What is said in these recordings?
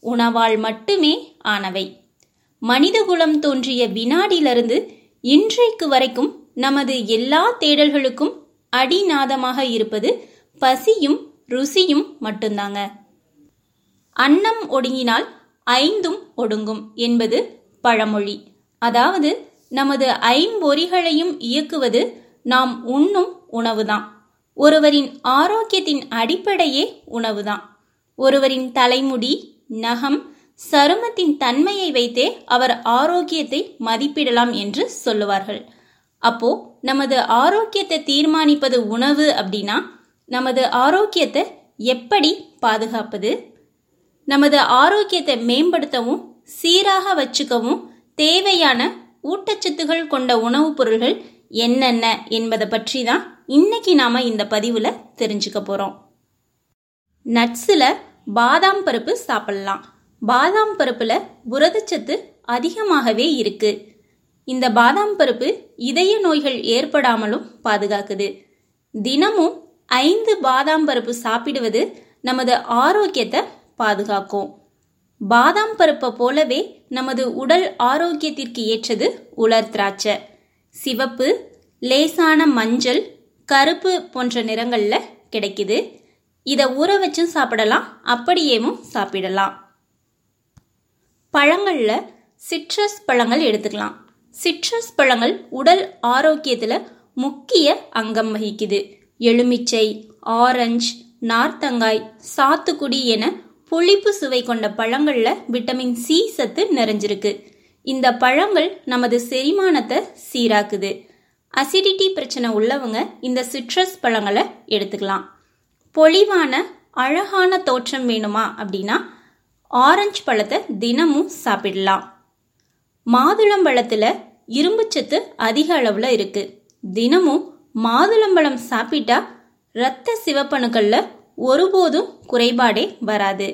உணவால் மட்டுமே ஆனவை. மனிதகுலம் தோன்றிய வினாடியிலிருந்து இன்றைக்கு வரைக்கும் நமது எல்லா தேடல்களுக்கும் அடிநாதமாக இருப்பது பசியும் ருசியும் மட்டும்தாங்க. அன்னம் ஒடுங்கினால் ஐந்தும் ஒடுங்கும் என்பது பழமொழி. அதாவது நமது ஐம்பொறிகளையும் இயக்குவது நாம் உண்ணும் உணவுதான். ஒருவரின் ஆரோக்கியத்தின் அடிப்படையே உணவுதான். ஒருவரின் தலைமுடி நகம் சருமத்தின் தன்மையை வைத்தே அவர் ஆரோக்கியத்தை மதிப்பிடலாம் என்று சொல்லுவார்கள். அப்போ நமது ஆரோக்கியத்தை தீர்மானிப்பது உணவு அப்படின்னா நமது ஆரோக்கியத்தை எப்படி பாதுகாப்பது? நமது ஆரோக்கியத்தை மேம்படுத்தவும் சீராக வச்சுக்கவும் தேவையான ஊட்டச்சத்துகள் கொண்ட உணவுப் பொருள்கள் என்னென்ன என்பதை பற்றி தான் இன்னைக்கு நாம இந்த பதிவுல தெரிஞ்சுக்க போறோம். நட்ஸில் பாதாம் பருப்பு சாப்பிடலாம். பாதாம் பருப்புல புரதச்சத்து அதிகமாகவே இருக்கு. இந்த பாதாம் பருப்பு இதய நோய்கள் ஏற்படாமலும் பாதுகாக்குது. தினமும் ஐந்து பாதாம் பருப்பு சாப்பிடுவது நமது ஆரோக்கியத்தை பாதுகாக்கும். பாதாம் பருப்பை போலவே நமது உடல் ஆரோக்கியத்திற்கு ஏற்றது உலர் திராட்சை. சிவப்பு லேசான மஞ்சள் கருப்பு போன்ற நிறங்களில் கிடைக்குது. இதை ஊற வச்சும் சாப்பிடலாம் அப்படியேவும் சாப்பிடலாம். பழங்களில் சிட்ரஸ் பழங்கள் எடுத்துக்கலாம். சிட்ரஸ் பழங்கள் உடல் ஆரோக்கியத்தில் முக்கிய அங்கம் வகிக்குது. எலுமிச்சை ஆரஞ்சு நார்த்தங்காய் சாத்துக்குடி என புளிப்பு சுவை கொண்ட பழங்களில் விட்டமின் சி சத்து நிறைஞ்சிருக்கு. இந்த பழங்கள் நமது செரிமானத்தை சீராக்குது. அசிடிட்டி பிரச்சனை உள்ளவங்க இந்த சிட்ரஸ் பழங்களை எடுத்துக்கலாம். பொலிவான அழகான தோற்றம் வேணுமா அப்படின்னா ஆரஞ்சு பழத்தை தினமும் சாப்பிடலாம். மாதுளம்பழத்தில் இரும்புச்சத்து அதிக அளவில் இருக்கு. தினமும் மாதுளம்பழம் சாப்பிட்டா இரத்த சிவப்பணுக்களில் ஒருபோதும் குறைபாடே வராது.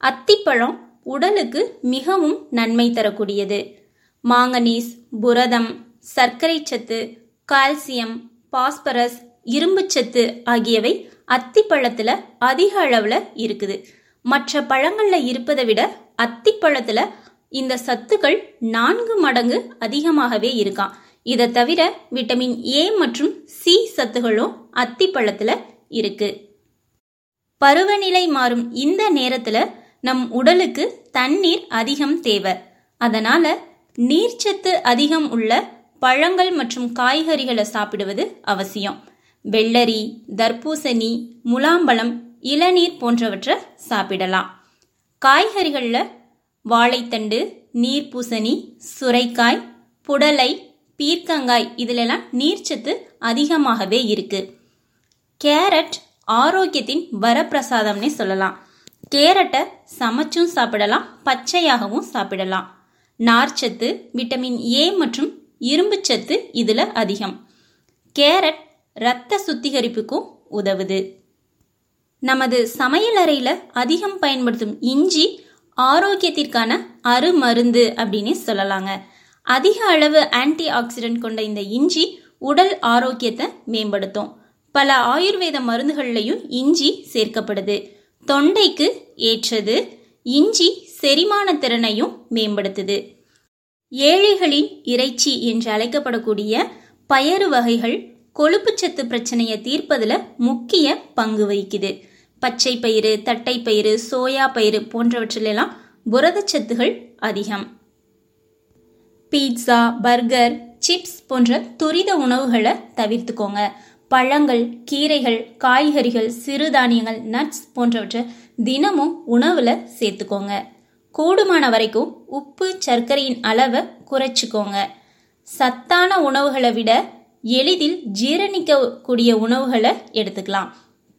அத்திப்பழம் உடலுக்கு மிகவும் நன்மை தரக்கூடியது. மாங்கனீஸ் புரதம் சர்க்கரை சத்து கால்சியம் பாஸ்பரஸ் இரும்புச்சத்து ஆகியவை அத்திப்பழத்துல அதிக அளவுல இருக்குது. மற்ற பழங்கள்ல இருப்பதை விட அத்திப்பழத்துல இந்த சத்துக்கள் நான்கு மடங்கு அதிகமாகவே இருக்காம் இதை தவிர விட்டமின் ஏ மற்றும் சி சத்துகளும் அத்திப்பழத்துல இருக்கு. பருவநிலை மாறும் இந்த நேரத்துல நம் உடலுக்கு தண்ணீர் அதிகம் தேவை. அதனால நீர்ச்சத்து அதிகம் உள்ள பழங்கள் மற்றும் காய்கறிகளை சாப்பிடுவது அவசியம். வெள்ளரி தர்பூசணி முலாம்பழம் இளநீர் போன்றவற்றை சாப்பிடலாம். காய்கறிகளில் வாழைத்தண்டு நீர்ப்பூசணி சுரைக்காய் புடலை பீர்க்கங்காய் இதிலெல்லாம் நீர்ச்சத்து அதிகமாகவே இருக்கு. கேரட் ஆரோக்கியத்தின் வரப்பிரசாதம்னே சொல்லலாம். கேரட்டை சமைச்சும் சாப்பிடலாம் பச்சையாகவும் சாப்பிடலாம். நார்ச்சத்து விட்டமின் ஏ மற்றும் இரும்புச்சத்து இதில் அதிகம். கேரட் இரத்த சுத்திகரிப்புக்கும் உதவுது. நமது சமையலறையில் அதிகம் பயன்படுத்தும் இஞ்சி ஆரோக்கியத்திற்கான அருமருந்து அப்படின்னு சொல்லலாங்க. அதிக அளவு ஆன்டி ஆக்சிடென்ட் கொண்ட இந்த இஞ்சி உடல் ஆரோக்கியத்தை மேம்படுத்தும். பல ஆயுர்வேத மருந்துகள்லையும் இஞ்சி சேர்க்கப்படுது. தொண்டைக்கு ஏற்றது. இஞ்சி செரிமான திறனையும் மேம்படுத்துது. ஏழைகளின் இறைச்சி என்று அழைக்கப்படக்கூடிய பயறு வகைகள் கொழுப்புச்சத்து பிரச்சனையை தீர்ப்பதில் முக்கிய பங்கு வகிக்குது. பச்சை பயிறு தட்டை பயிறு சோயா பயிறு போன்றவற்றிலெல்லாம் புரதச்சத்துகள் அதிகம். பீட்சா பர்கர் சிப்ஸ் போன்ற துரித உணவுகளை தவிர்த்துக்கோங்க. பழங்கள் கீரைகள் காய்கறிகள் சிறுதானியங்கள் நட்ஸ் போன்றவற்றை தினமும் உணவுல சேர்த்துக்கோங்க. கூடுமான வரைக்கும் உப்பு சர்க்கரையின் அளவை குறைச்சிக்கோங்க. சத்தான உணவுகளை விட எளிதில் ஜீரணிக்கக்கூடிய உணவுகளை எடுத்துக்கலாம்.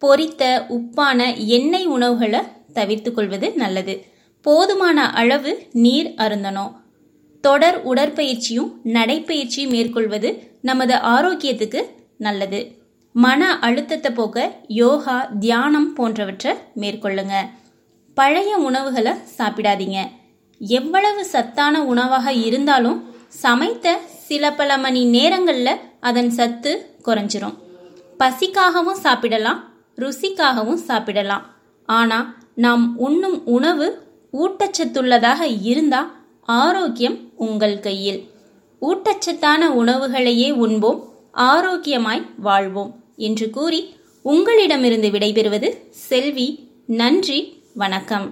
பொரித்த உப்பான எண்ணெய் உணவுகளை தவிர்த்து கொள்வது நல்லது. போதுமான அளவு நீர் அருந்தணும். தொடர் உடற்பயிற்சியும் நடைப்பயிற்சியும் மேற்கொள்வது நமது ஆரோக்கியத்துக்கு நல்லது. மன அழுத்தத்தை போக்க யோகா தியானம் போன்றவற்றை மேற்கொள்ளுங்க. பழைய உணவுகளை சாப்பிடாதீங்க. எவ்வளவு சத்தான உணவாக இருந்தாலும் சமைத்த சில பல மணி நேரங்களில் அதன் சத்து குறைஞ்சிரும். பசிக்காகவும் சாப்பிடலாம் ருசிக்காகவும் சாப்பிடலாம். ஆனால் நாம் உண்ணும் உணவு ஊட்டச்சத்துள்ளதாக இருந்தால் ஆரோக்கியம் உங்கள் கையில். ஊட்டச்சத்தான உணவுகளையே உண்போம் ஆரோக்கியமாய் வாழ்வோம் என்று கூறி உங்களிடமிருந்து விடைபெறுவது செல்வி நன்றி வணக்கம்.